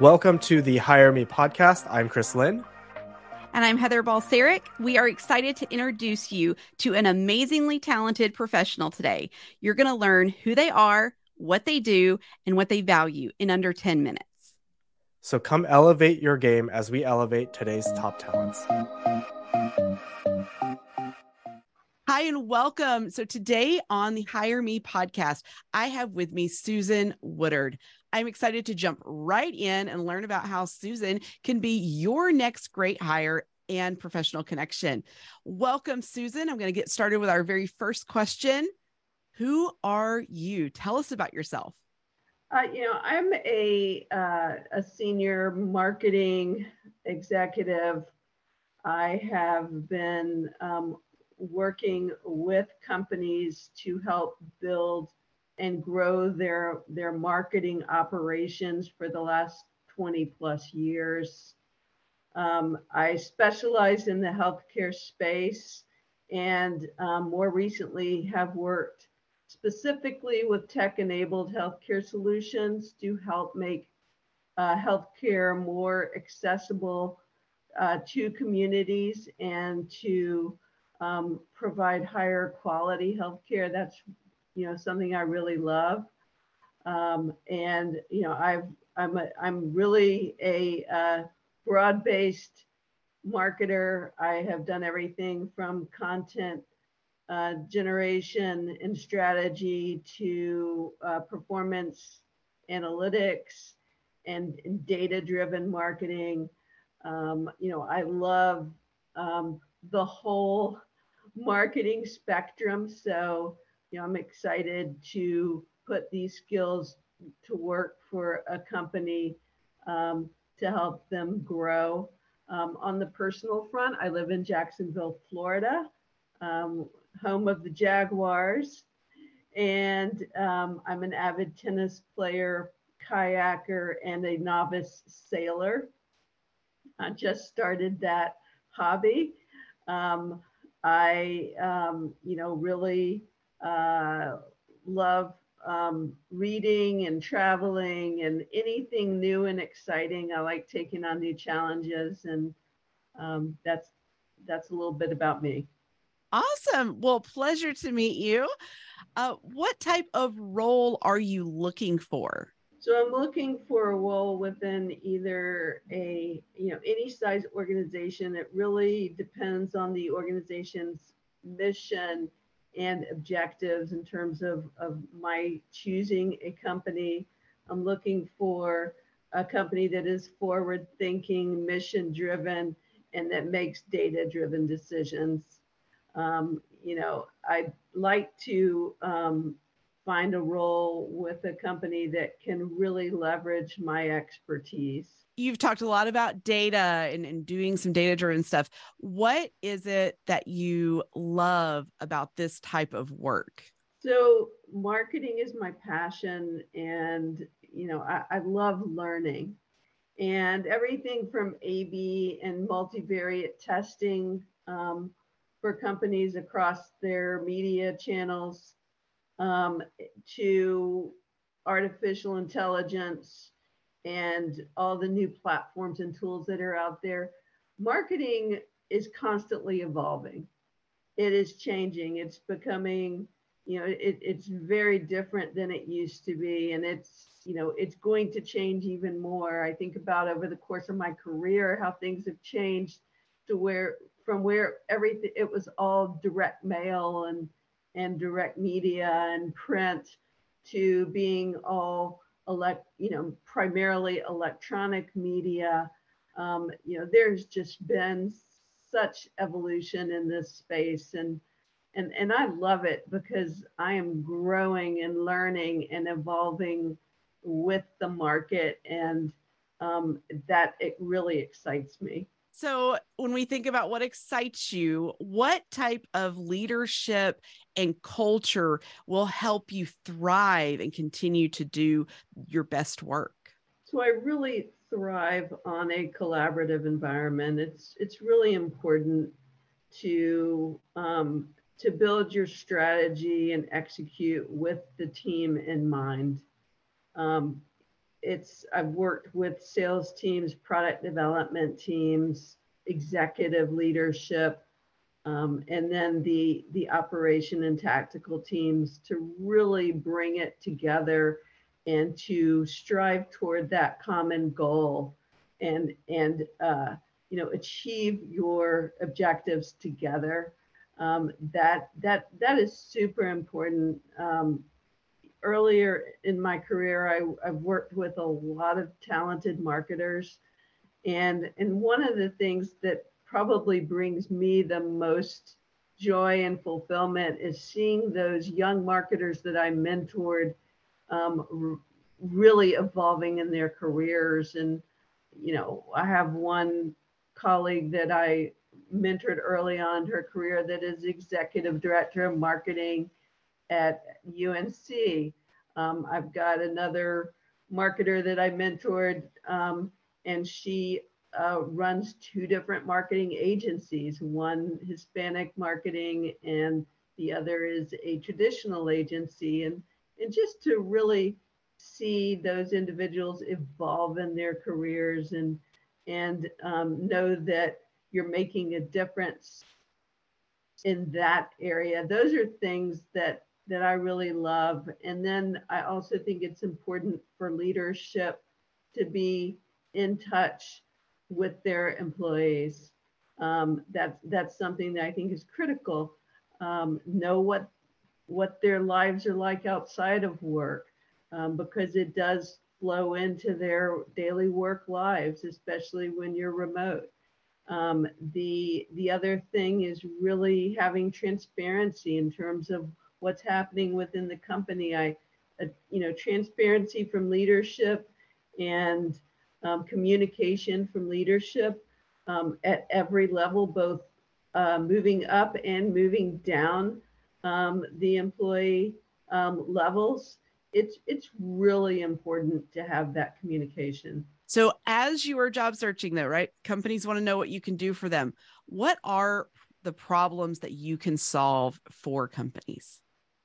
Welcome to the Hire Me podcast. I'm Chris Lynn. And I'm Heather Balseric. We are excited to introduce you to an amazingly talented professional today. You're going to learn who they are, what they do, and what they value in under 10 minutes. So come elevate your game as we elevate today's top talents. Hi, and welcome. So, today on the Hire Me podcast, I have with me Susan Woodard. I'm excited to jump right in and learn about how Susan can be your next great hire and professional connection. Welcome, Susan. I'm going to get started with our very first question. Who are you? Tell us about yourself. Uh, you know, I'm a uh, a senior marketing executive. I have been um, working with companies to help build and grow their their marketing operations for the last 20 plus years. Um, I specialize in the healthcare space and um, more recently have worked specifically with tech enabled healthcare solutions to help make uh, healthcare more accessible uh, to communities and to um, provide higher quality healthcare. That's you know something I really love. Um, and you know I've I'm a, I'm really a uh, broad-based marketer. I have done everything from content uh, generation and strategy to uh, performance analytics and, and data-driven marketing. Um, you know I love um, the whole marketing spectrum. So you know, I'm excited to put these skills to work for a company um, to help them grow. Um, on the personal front, I live in Jacksonville, Florida, um, home of the Jaguars. And um, I'm an avid tennis player, kayaker, and a novice sailor. I just started that hobby. Um, I, um, you know, really uh, love um, reading and traveling and anything new and exciting. I like taking on new challenges, and um, that's that's a little bit about me. Awesome. Well, pleasure to meet you. Uh, what type of role are you looking for? So I'm looking for a role within either a you know any size organization. It really depends on the organization's mission and objectives in terms of, of my choosing a company. I'm looking for a company that is forward thinking, mission driven, and that makes data driven decisions. Um, you know, I'd like to um, find a role with a company that can really leverage my expertise you've talked a lot about data and, and doing some data driven stuff. What is it that you love about this type of work? So, marketing is my passion, and you know, I, I love learning and everything from A B and multivariate testing um, for companies across their media channels um, to artificial intelligence and all the new platforms and tools that are out there, marketing is constantly evolving. It is changing. It's becoming, you know, it, it's very different than it used to be. And it's, you know, it's going to change even more. I think about over the course of my career how things have changed to where from where everything it was all direct mail and and direct media and print to being all elect, you know, primarily electronic media. Um, you know, there's just been such evolution in this space and and and I love it because I am growing and learning and evolving with the market and um, that it really excites me. So, when we think about what excites you, what type of leadership and culture will help you thrive and continue to do your best work? So, I really thrive on a collaborative environment. It's it's really important to um, to build your strategy and execute with the team in mind. Um, it's I've worked with sales teams, product development teams, executive leadership, um, and then the the operation and tactical teams to really bring it together and to strive toward that common goal and and uh, you know achieve your objectives together um, that that that is super important um, earlier in my career, I, I've worked with a lot of talented marketers. And, and one of the things that probably brings me the most joy and fulfillment is seeing those young marketers that I mentored um, really evolving in their careers. And, you know, I have one colleague that I mentored early on her career that is executive director of marketing at UNC. Um, I've got another marketer that I mentored, um, and she uh, runs two different marketing agencies one Hispanic marketing, and the other is a traditional agency. And, and just to really see those individuals evolve in their careers and, and um, know that you're making a difference in that area. Those are things that that I really love. And then I also think it's important for leadership to be in touch with their employees. Um, that's that's something that I think is critical. Um, know what what their lives are like outside of work, um, because it does flow into their daily work lives, especially when you're remote. Um, the the other thing is really having transparency in terms of what's happening within the company. I, uh, you know, transparency from leadership and um, communication from leadership um, at every level, both uh, moving up and moving down um, the employee um, levels. It's it's really important to have that communication. So as you are job searching, though, right? Companies want to know what you can do for them. What are the problems that you can solve for companies?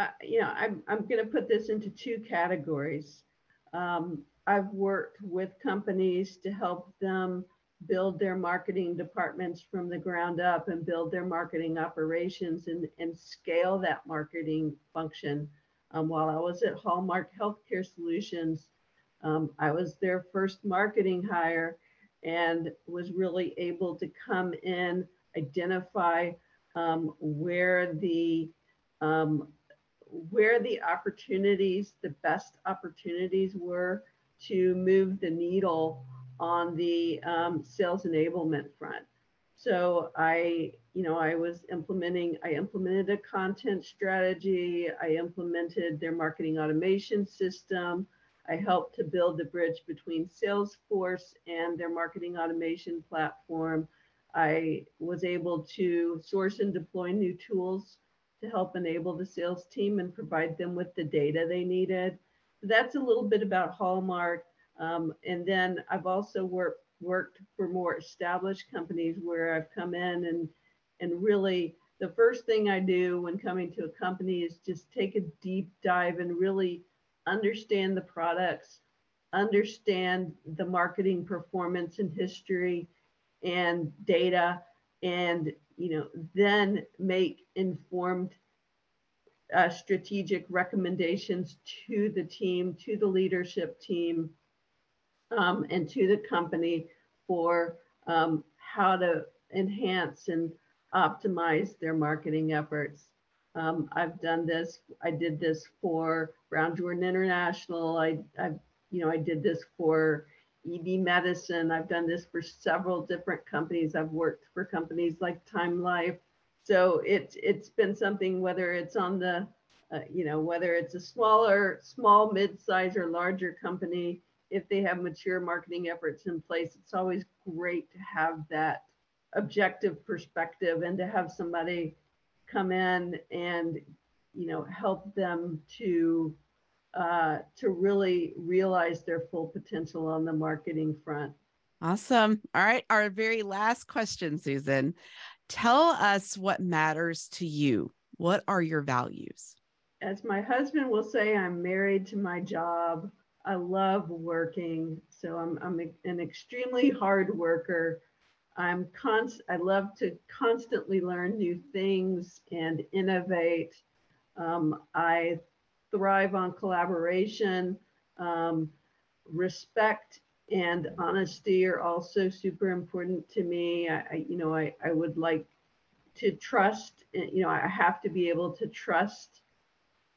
uh, you know, I'm, I'm going to put this into two categories. Um, I've worked with companies to help them build their marketing departments from the ground up and build their marketing operations and, and scale that marketing function. Um, while I was at Hallmark Healthcare Solutions, um, I was their first marketing hire and was really able to come in, identify um, where the um, where the opportunities, the best opportunities were to move the needle on the um, sales enablement front. So I, you know, I was implementing, I implemented a content strategy. I implemented their marketing automation system. I helped to build the bridge between Salesforce and their marketing automation platform. I was able to source and deploy new tools to help enable the sales team and provide them with the data they needed. That's a little bit about Hallmark. Um, and then I've also worked worked for more established companies where I've come in and and really the first thing I do when coming to a company is just take a deep dive and really understand the products, understand the marketing performance and history and data and you know, then make informed uh, strategic recommendations to the team, to the leadership team, um, and to the company for um, how to enhance and optimize their marketing efforts. Um, I've done this. I did this for Brown Jordan International. I, I, you know, I did this for EB Medicine. I've done this for several different companies. I've worked for companies like Time Life. So it's it's been something whether it's on the uh, you know whether it's a smaller, small, mid-size or larger company, if they have mature marketing efforts in place, it's always great to have that objective perspective and to have somebody come in and you know help them to uh, to really realize their full potential on the marketing front. Awesome. All right. Our very last question, Susan. Tell us what matters to you. What are your values? As my husband will say, I'm married to my job. I love working. So I'm, I'm an extremely hard worker. I'm const, I love to constantly learn new things and innovate. Um, I thrive on collaboration. Um, respect and honesty are also super important to me. I, I, you know, I, I would like to trust, eh, you know, I have to be able to trust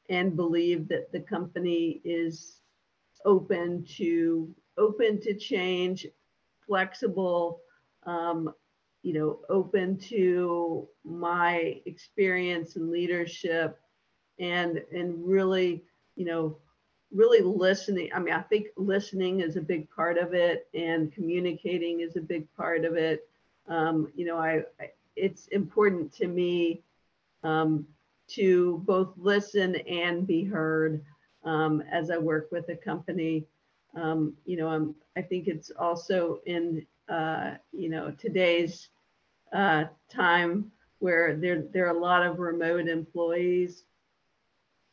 and believe that the company is open to open to change, flexible, um, you know, open to my experience and leadership, and and really, you know, really listening. I mean, I think listening is a big part of it, and communicating is a big part of it. Um, you know, I, I, it's important to me um, to both listen and be heard um, as I work with a company. Um, you know, I'm, I think it's also in uh, you know today's uh, time where there there are a lot of remote employees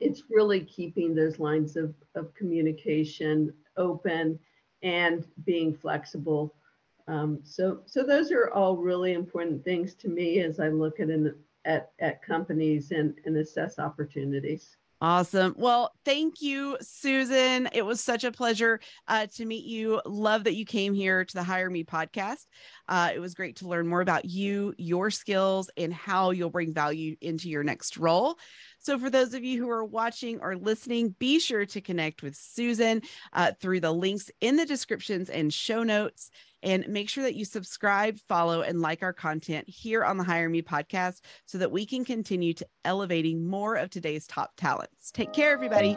it's really keeping those lines of, of communication open and being flexible. Um, so, so those are all really important things to me as I look at an, at, at companies and, and assess opportunities. Awesome. Well, thank you, Susan. It was such a pleasure uh, to meet you. Love that you came here to the Hire Me podcast. Uh, it was great to learn more about you, your skills, and how you'll bring value into your next role. So, for those of you who are watching or listening, be sure to connect with Susan uh, through the links in the descriptions and show notes. And make sure that you subscribe, follow, and like our content here on the Hire Me podcast so that we can continue to elevating more of today's top talents. Take care, everybody.